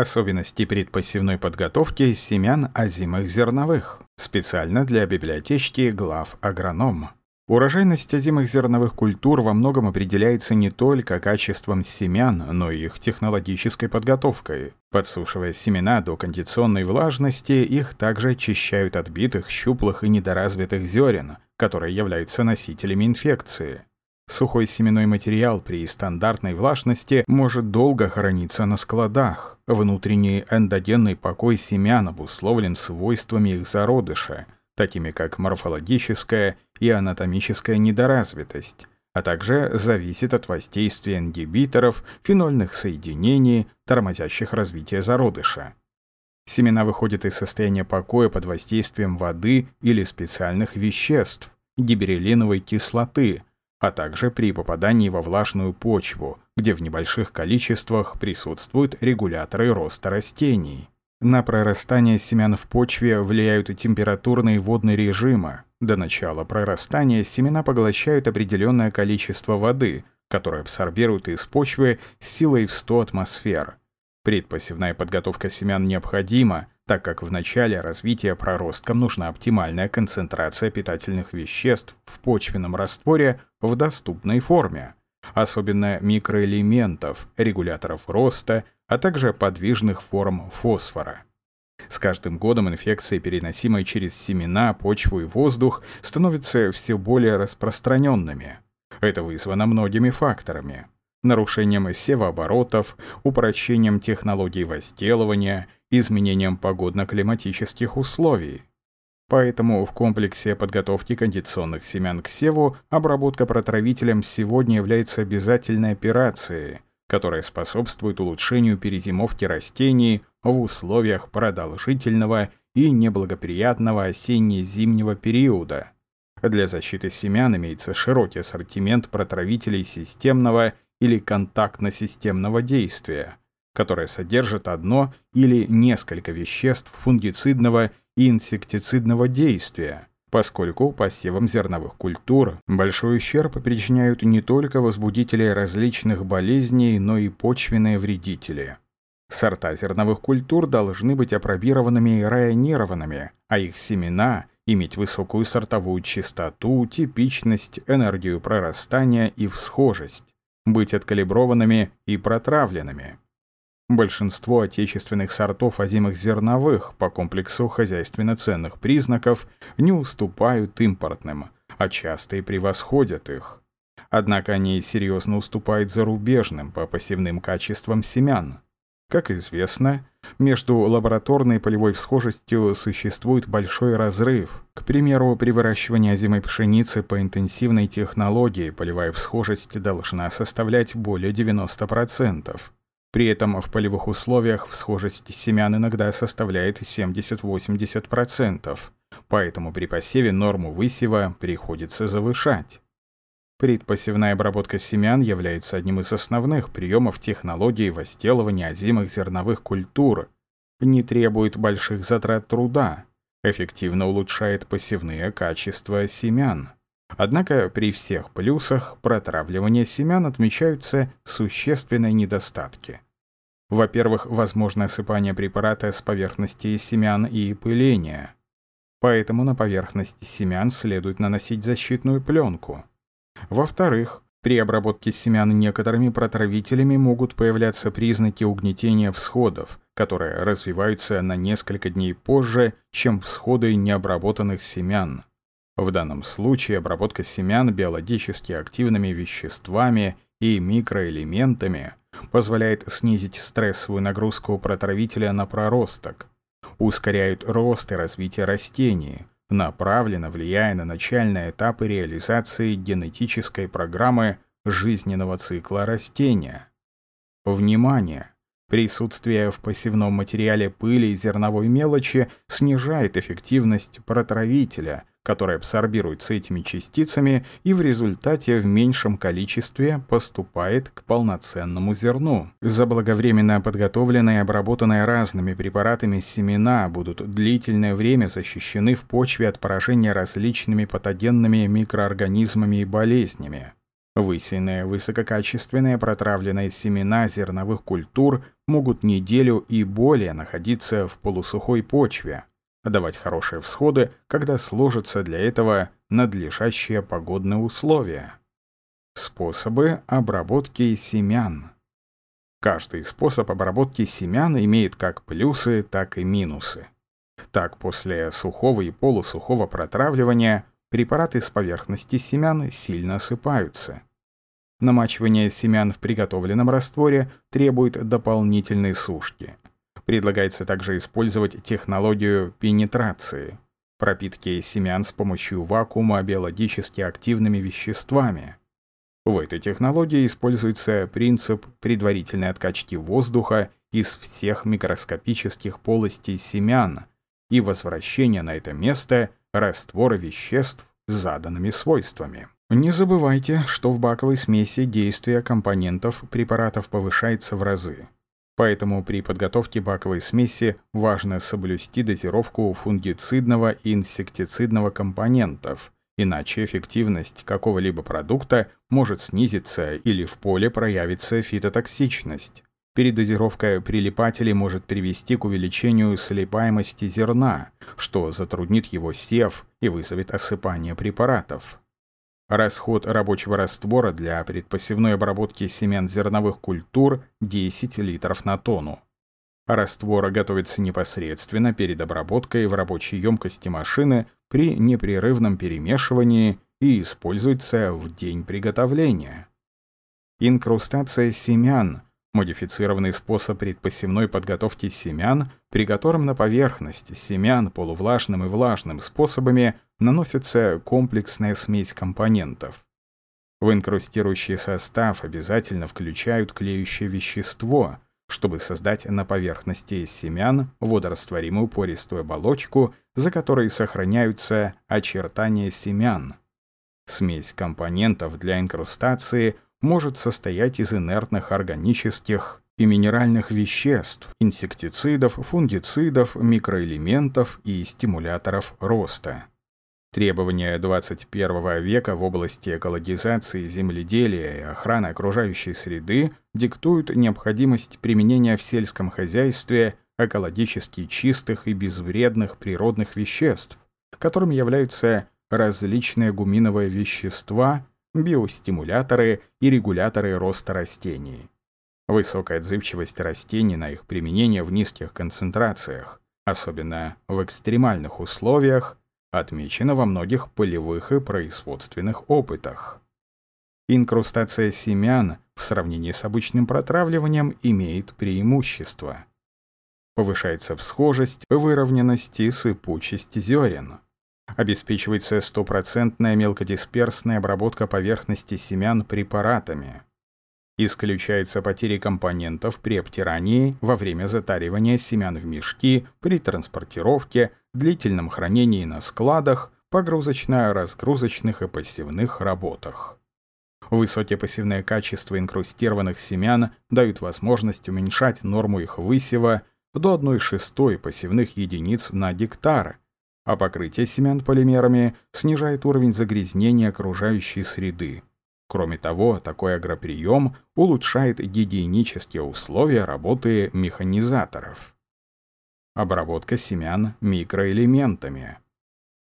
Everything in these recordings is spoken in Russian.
Особенности предпосевной подготовки семян озимых зерновых. Специально для библиотечки глав агроном. Урожайность озимых зерновых культур во многом определяется не только качеством семян, но и их технологической подготовкой. Подсушивая семена до кондиционной влажности, их также очищают от битых, щуплых и недоразвитых зерен, которые являются носителями инфекции. Сухой семенной материал при стандартной влажности может долго храниться на складах. Внутренний эндогенный покой семян обусловлен свойствами их зародыша, такими как морфологическая и анатомическая недоразвитость, а также зависит от воздействия ингибиторов, фенольных соединений, тормозящих развитие зародыша. Семена выходят из состояния покоя под воздействием воды или специальных веществ, гиберелиновой кислоты, а также при попадании во влажную почву, где в небольших количествах присутствуют регуляторы роста растений. На прорастание семян в почве влияют и температурные и водные режимы. До начала прорастания семена поглощают определенное количество воды, которое абсорбируют из почвы силой в 100 атмосфер. Предпосевная подготовка семян необходима, так как в начале развития проросткам нужна оптимальная концентрация питательных веществ в почвенном растворе в доступной форме, особенно микроэлементов, регуляторов роста, а также подвижных форм фосфора. С каждым годом инфекции, переносимые через семена, почву и воздух, становятся все более распространенными. Это вызвано многими факторами нарушением севооборотов, упрощением технологий возделывания, изменением погодно-климатических условий. Поэтому в комплексе подготовки кондиционных семян к севу обработка протравителем сегодня является обязательной операцией, которая способствует улучшению перезимовки растений в условиях продолжительного и неблагоприятного осенне-зимнего периода. Для защиты семян имеется широкий ассортимент протравителей системного или контактно-системного действия, которое содержит одно или несколько веществ фунгицидного и инсектицидного действия, поскольку посевам зерновых культур большой ущерб причиняют не только возбудители различных болезней, но и почвенные вредители. Сорта зерновых культур должны быть апробированными и районированными, а их семена — иметь высокую сортовую чистоту, типичность, энергию прорастания и всхожесть быть откалиброванными и протравленными. Большинство отечественных сортов озимых зерновых по комплексу хозяйственно ценных признаков не уступают импортным, а часто и превосходят их. Однако они серьезно уступают зарубежным по посевным качествам семян. Как известно, между лабораторной и полевой всхожестью существует большой разрыв. К примеру, при выращивании озимой пшеницы по интенсивной технологии полевая всхожесть должна составлять более 90%. При этом в полевых условиях всхожесть семян иногда составляет 70-80%, поэтому при посеве норму высева приходится завышать. Предпосевная обработка семян является одним из основных приемов технологии возделывания озимых зерновых культур, не требует больших затрат труда, эффективно улучшает посевные качества семян. Однако при всех плюсах протравливания семян отмечаются существенные недостатки. Во-первых, возможно осыпание препарата с поверхности семян и пыление. Поэтому на поверхности семян следует наносить защитную пленку. Во-вторых, при обработке семян некоторыми протравителями могут появляться признаки угнетения всходов, которые развиваются на несколько дней позже, чем всходы необработанных семян. В данном случае обработка семян биологически активными веществами и микроэлементами позволяет снизить стрессовую нагрузку протравителя на проросток, ускоряют рост и развитие растений, направленно влияя на начальные этапы реализации генетической программы жизненного цикла растения. Внимание! Присутствие в посевном материале пыли и зерновой мелочи снижает эффективность протравителя – который абсорбируется этими частицами и в результате в меньшем количестве поступает к полноценному зерну. Заблаговременно подготовленные и обработанные разными препаратами семена будут длительное время защищены в почве от поражения различными патогенными микроорганизмами и болезнями. Высеянные высококачественные протравленные семена зерновых культур могут неделю и более находиться в полусухой почве, давать хорошие всходы, когда сложатся для этого надлежащие погодные условия. Способы обработки семян. Каждый способ обработки семян имеет как плюсы, так и минусы. Так, после сухого и полусухого протравливания препараты с поверхности семян сильно осыпаются. Намачивание семян в приготовленном растворе требует дополнительной сушки. Предлагается также использовать технологию пенетрации, пропитки семян с помощью вакуума биологически активными веществами. В этой технологии используется принцип предварительной откачки воздуха из всех микроскопических полостей семян и возвращения на это место раствора веществ с заданными свойствами. Не забывайте, что в баковой смеси действие компонентов препаратов повышается в разы. Поэтому при подготовке баковой смеси важно соблюсти дозировку фунгицидного и инсектицидного компонентов, иначе эффективность какого-либо продукта может снизиться или в поле проявится фитотоксичность. Передозировка прилипателей может привести к увеличению слипаемости зерна, что затруднит его сев и вызовет осыпание препаратов. Расход рабочего раствора для предпосевной обработки семян зерновых культур 10 литров на тонну. Раствор готовится непосредственно перед обработкой в рабочей емкости машины при непрерывном перемешивании и используется в день приготовления. Инкрустация семян – модифицированный способ предпосевной подготовки семян, при котором на поверхность семян полувлажным и влажным способами наносится комплексная смесь компонентов. В инкрустирующий состав обязательно включают клеющее вещество, чтобы создать на поверхности семян водорастворимую пористую оболочку, за которой сохраняются очертания семян. Смесь компонентов для инкрустации может состоять из инертных органических и минеральных веществ, инсектицидов, фунгицидов, микроэлементов и стимуляторов роста. Требования 21 века в области экологизации земледелия и охраны окружающей среды диктуют необходимость применения в сельском хозяйстве экологически чистых и безвредных природных веществ, которыми являются различные гуминовые вещества, биостимуляторы и регуляторы роста растений. Высокая отзывчивость растений на их применение в низких концентрациях, особенно в экстремальных условиях, отмечено во многих полевых и производственных опытах. Инкрустация семян в сравнении с обычным протравливанием имеет преимущество. Повышается всхожесть, выровненность и сыпучесть зерен. Обеспечивается стопроцентная мелкодисперсная обработка поверхности семян препаратами. Исключается потеря компонентов при обтирании во время затаривания семян в мешки, при транспортировке, длительном хранении на складах, погрузочно-разгрузочных и пассивных работах. Высокие пассивные качества инкрустированных семян дают возможность уменьшать норму их высева до 1,6 пассивных единиц на гектар, а покрытие семян полимерами снижает уровень загрязнения окружающей среды. Кроме того, такой агроприем улучшает гигиенические условия работы механизаторов. Обработка семян микроэлементами.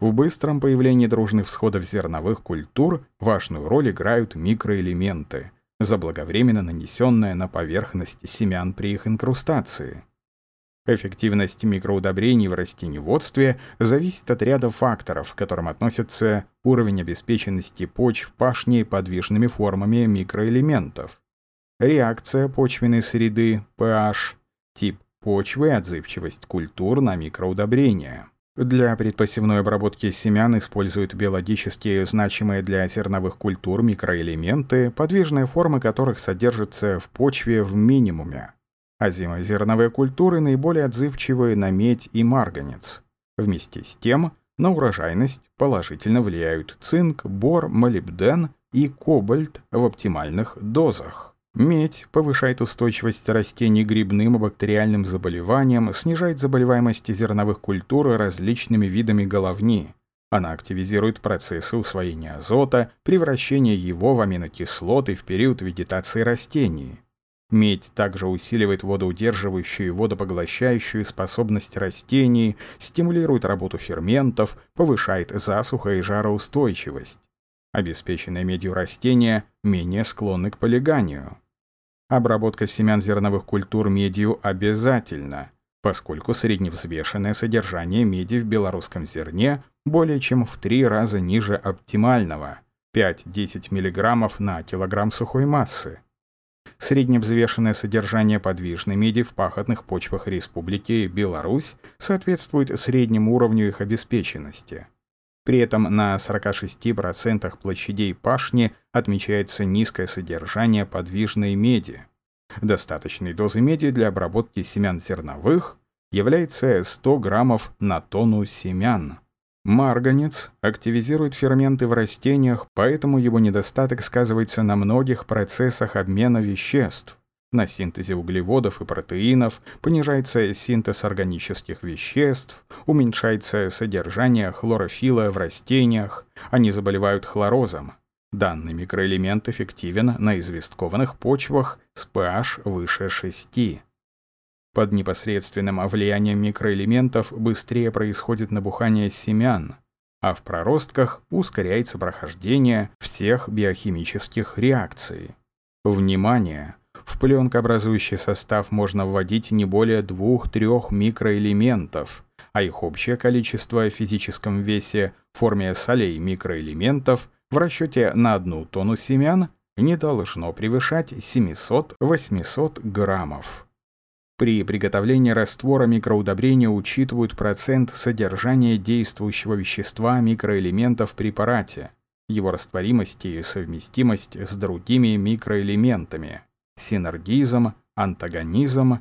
В быстром появлении дружных всходов зерновых культур важную роль играют микроэлементы, заблаговременно нанесенные на поверхность семян при их инкрустации. Эффективность микроудобрений в растеневодстве зависит от ряда факторов, к которым относятся уровень обеспеченности почв пашней подвижными формами микроэлементов, реакция почвенной среды, pH, тип почвы, отзывчивость культур на микроудобрения. Для предпосевной обработки семян используют биологически значимые для зерновых культур микроэлементы, подвижные формы которых содержатся в почве в минимуме. Озимозерновые культуры наиболее отзывчивые на медь и марганец. Вместе с тем на урожайность положительно влияют цинк, бор, молибден и кобальт в оптимальных дозах. Медь повышает устойчивость растений грибным и бактериальным заболеваниям, снижает заболеваемость зерновых культур различными видами головни. Она активизирует процессы усвоения азота, превращения его в аминокислоты в период вегетации растений. Медь также усиливает водоудерживающую и водопоглощающую способность растений, стимулирует работу ферментов, повышает засуху и жароустойчивость. Обеспеченные медью растения менее склонны к полиганию. Обработка семян зерновых культур медью обязательна, поскольку средневзвешенное содержание меди в белорусском зерне более чем в три раза ниже оптимального – 5-10 мг на килограмм сухой массы. Средневзвешенное содержание подвижной меди в пахотных почвах Республики Беларусь соответствует среднему уровню их обеспеченности. При этом на 46% площадей пашни отмечается низкое содержание подвижной меди. Достаточной дозой меди для обработки семян зерновых является 100 граммов на тонну семян. Марганец активизирует ферменты в растениях, поэтому его недостаток сказывается на многих процессах обмена веществ. На синтезе углеводов и протеинов понижается синтез органических веществ, уменьшается содержание хлорофила в растениях, они заболевают хлорозом. Данный микроэлемент эффективен на известкованных почвах с pH выше 6. Под непосредственным влиянием микроэлементов быстрее происходит набухание семян, а в проростках ускоряется прохождение всех биохимических реакций. Внимание! В пленкообразующий состав можно вводить не более 2-3 микроэлементов, а их общее количество в физическом весе в форме солей микроэлементов в расчете на одну тонну семян не должно превышать 700-800 граммов. При приготовлении раствора микроудобрения учитывают процент содержания действующего вещества микроэлементов в препарате, его растворимость и совместимость с другими микроэлементами, синергизм, антагонизм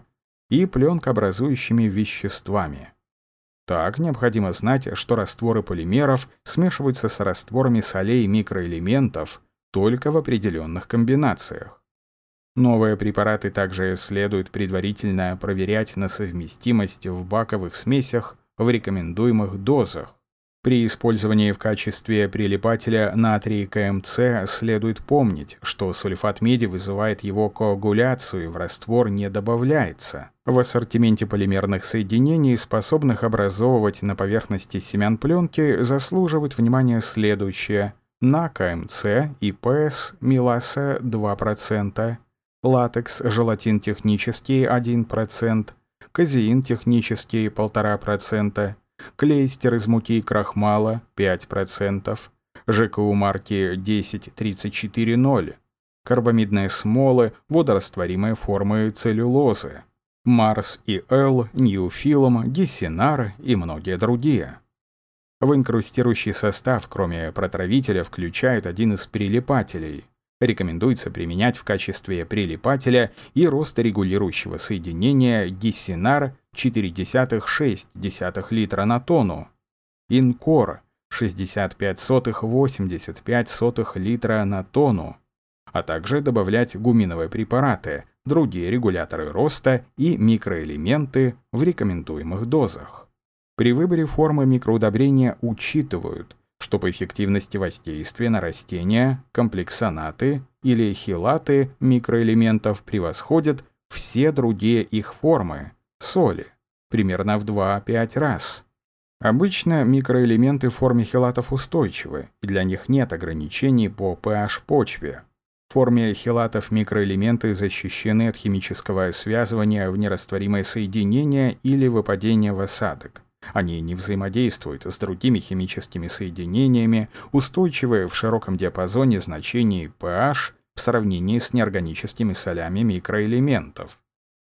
и пленкообразующими веществами. Так, необходимо знать, что растворы полимеров смешиваются с растворами солей микроэлементов только в определенных комбинациях. Новые препараты также следует предварительно проверять на совместимость в баковых смесях в рекомендуемых дозах. При использовании в качестве прилипателя натрий КМЦ следует помнить, что сульфат меди вызывает его коагуляцию и в раствор не добавляется. В ассортименте полимерных соединений, способных образовывать на поверхности семян пленки, заслуживает внимания следующее. На КМЦ и ПС миласа 2%, латекс, желатин технический 1%, казеин технический 1,5%, клейстер из муки и крахмала 5%, ЖКУ марки 10340, карбамидные смолы, водорастворимые формы целлюлозы, Марс и Л, Ньюфилм, Диссинар и многие другие. В инкрустирующий состав, кроме протравителя, включают один из прилипателей – Рекомендуется применять в качестве прилипателя и росторегулирующего соединения Гиссинар 0,4-0,6 литра на тонну, Инкор 65,85 литра на тонну, а также добавлять гуминовые препараты, другие регуляторы роста и микроэлементы в рекомендуемых дозах. При выборе формы микроудобрения учитывают что по эффективности воздействия на растения комплексонаты или хилаты микроэлементов превосходят все другие их формы, соли, примерно в 2-5 раз. Обычно микроэлементы в форме хилатов устойчивы, и для них нет ограничений по pH-почве. В форме хилатов микроэлементы защищены от химического связывания в нерастворимое соединение или выпадения в осадок. Они не взаимодействуют с другими химическими соединениями, устойчивые в широком диапазоне значений pH в сравнении с неорганическими солями микроэлементов.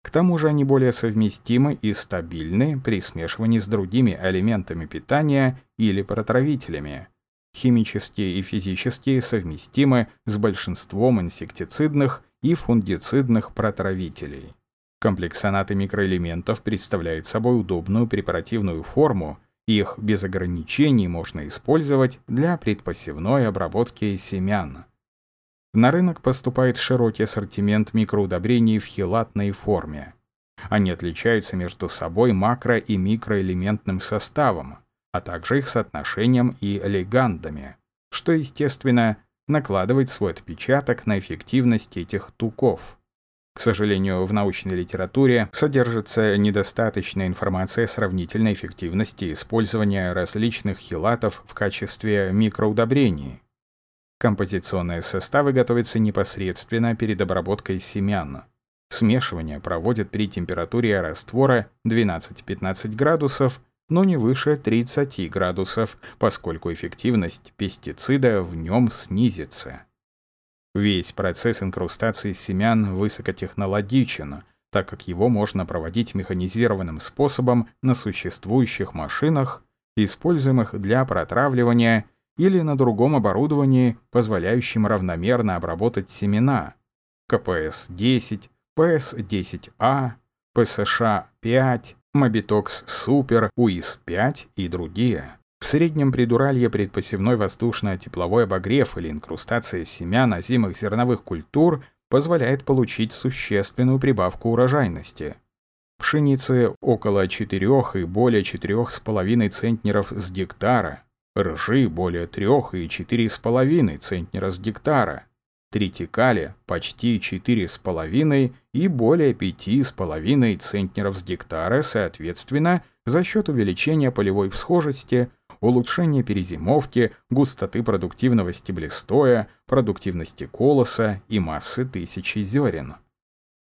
К тому же они более совместимы и стабильны при смешивании с другими элементами питания или протравителями. Химические и физические совместимы с большинством инсектицидных и фунгицидных протравителей. Комплексонаты микроэлементов представляют собой удобную препаративную форму, их без ограничений можно использовать для предпосевной обработки семян. На рынок поступает широкий ассортимент микроудобрений в хелатной форме. Они отличаются между собой макро- и микроэлементным составом, а также их соотношением и легандами, что, естественно, накладывает свой отпечаток на эффективность этих туков. К сожалению, в научной литературе содержится недостаточная информация о сравнительной эффективности использования различных хилатов в качестве микроудобрений. Композиционные составы готовятся непосредственно перед обработкой семян. Смешивание проводят при температуре раствора 12-15 градусов, но не выше 30 градусов, поскольку эффективность пестицида в нем снизится. Весь процесс инкрустации семян высокотехнологичен, так как его можно проводить механизированным способом на существующих машинах, используемых для протравливания или на другом оборудовании, позволяющем равномерно обработать семена. КПС-10, ПС-10А, ПСШ-5, Мобитокс Супер, УИС-5 и другие. В среднем придуралье предпосевной воздушно-тепловой обогрев или инкрустация семян озимых зерновых культур позволяет получить существенную прибавку урожайности. Пшеницы около 4 и более 4,5 центнеров с гектара, ржи более 3 и 4,5 центнера с гектара, тритикали почти 4,5 и более 5,5 центнеров с гектара, соответственно, за счет увеличения полевой всхожести – улучшение перезимовки, густоты продуктивного стеблестоя, продуктивности колоса и массы тысячи зерен.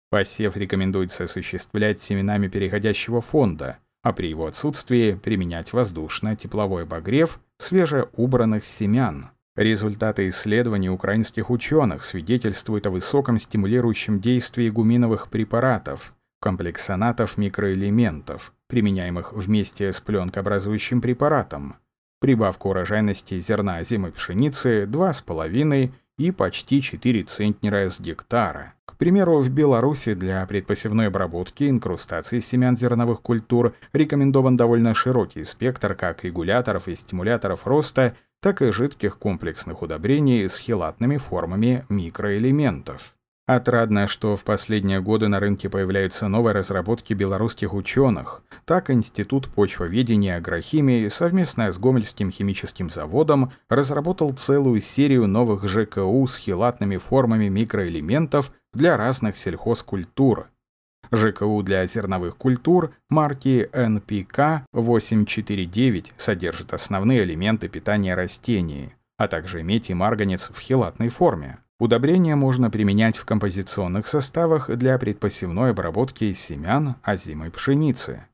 Посев рекомендуется осуществлять семенами переходящего фонда, а при его отсутствии применять воздушно-тепловой обогрев свежеубранных семян. Результаты исследований украинских ученых свидетельствуют о высоком стимулирующем действии гуминовых препаратов, комплексонатов микроэлементов, применяемых вместе с пленкообразующим препаратом, Прибавка урожайности зерна зимой пшеницы 2,5 и почти 4 центнера с гектара. К примеру, в Беларуси для предпосевной обработки инкрустации семян зерновых культур рекомендован довольно широкий спектр как регуляторов и стимуляторов роста, так и жидких комплексных удобрений с хелатными формами микроэлементов. Отрадно, что в последние годы на рынке появляются новые разработки белорусских ученых. Так Институт почвоведения и агрохимии совместно с Гомельским химическим заводом разработал целую серию новых ЖКУ с хелатными формами микроэлементов для разных сельхозкультур. ЖКУ для зерновых культур марки NPK 849 содержит основные элементы питания растений, а также медь и марганец в хелатной форме. Удобрения можно применять в композиционных составах для предпосевной обработки семян озимой пшеницы.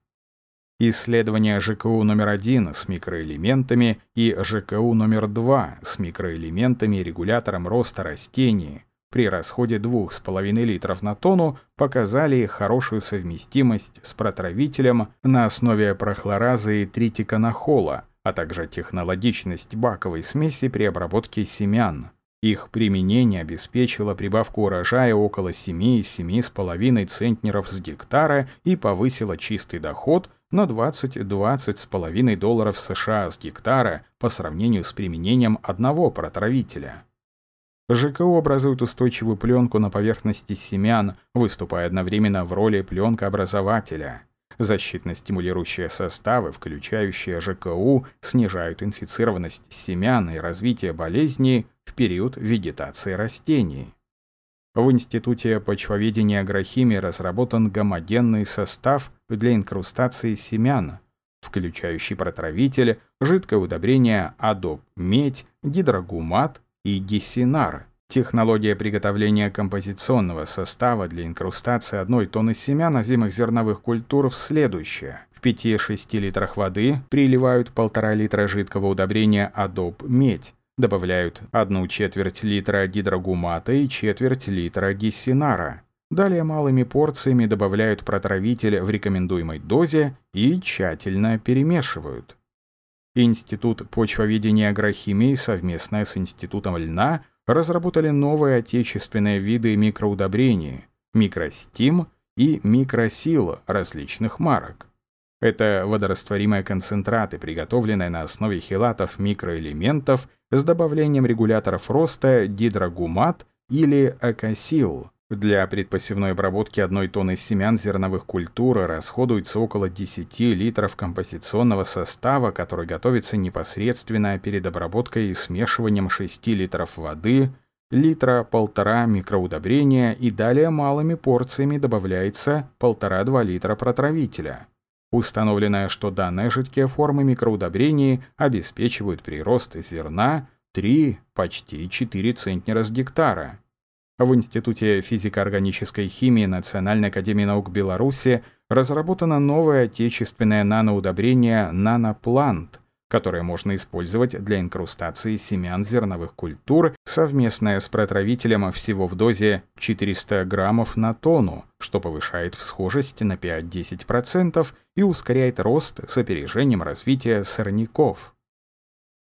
Исследования ЖКУ номер 1 с микроэлементами и ЖКУ номер 2 с микроэлементами и регулятором роста растений при расходе 2,5 литров на тонну показали хорошую совместимость с протравителем на основе прохлоразы и тритиконахола, а также технологичность баковой смеси при обработке семян. Их применение обеспечило прибавку урожая около 7-7,5 центнеров с гектара и повысило чистый доход на 20-20,5 долларов США с гектара по сравнению с применением одного протравителя. ЖКО образует устойчивую пленку на поверхности семян, выступая одновременно в роли пленкообразователя. Защитно-стимулирующие составы, включающие ЖКУ, снижают инфицированность семян и развитие болезней в период вегетации растений. В Институте почвоведения агрохимии разработан гомогенный состав для инкрустации семян, включающий протравитель, жидкое удобрение адоб медь, гидрогумат и гессинар. Технология приготовления композиционного состава для инкрустации одной тонны семян озимых зерновых культур следующая. В 5-6 литрах воды приливают 1,5 литра жидкого удобрения адоб медь, добавляют 1 четверть литра гидрогумата и четверть литра гессинара. Далее малыми порциями добавляют протравитель в рекомендуемой дозе и тщательно перемешивают. Институт почвоведения агрохимии совместно с Институтом льна – разработали новые отечественные виды микроудобрений, микростим и микросил различных марок. Это водорастворимые концентраты, приготовленные на основе хелатов микроэлементов с добавлением регуляторов роста дидрогумат или акасил. Для предпосевной обработки одной тонны семян зерновых культур расходуется около 10 литров композиционного состава, который готовится непосредственно перед обработкой и смешиванием 6 литров воды, литра полтора микроудобрения и далее малыми порциями добавляется 1,5-2 литра протравителя. Установлено, что данные жидкие формы микроудобрений обеспечивают прирост зерна 3, почти 4 центнера с гектара. В Институте физико-органической химии Национальной академии наук Беларуси разработано новое отечественное наноудобрение «Наноплант», которое можно использовать для инкрустации семян зерновых культур, совместное с протравителем всего в дозе 400 граммов на тонну, что повышает всхожесть на 5-10% и ускоряет рост с опережением развития сорняков.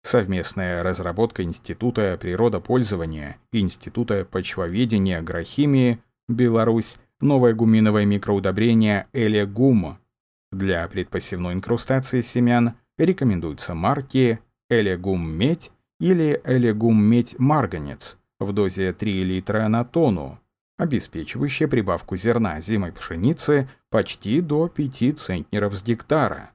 Совместная разработка Института природопользования и Института почвоведения агрохимии Беларусь новое гуминовое микроудобрение Элегум для предпосевной инкрустации семян – рекомендуются марки Элегум Медь или Элегум Медь Марганец в дозе 3 литра на тонну, обеспечивающая прибавку зерна зимой пшеницы почти до 5 центнеров с гектара.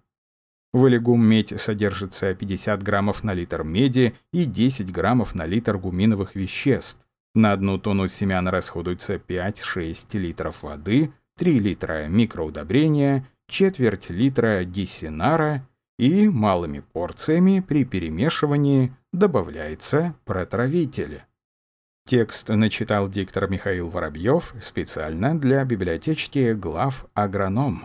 В Элегум Медь содержится 50 граммов на литр меди и 10 граммов на литр гуминовых веществ. На одну тонну семян расходуется 5-6 литров воды, 3 литра микроудобрения, четверть литра дисинара и малыми порциями при перемешивании добавляется протравитель. Текст начитал диктор Михаил Воробьев специально для библиотечки глав агроном.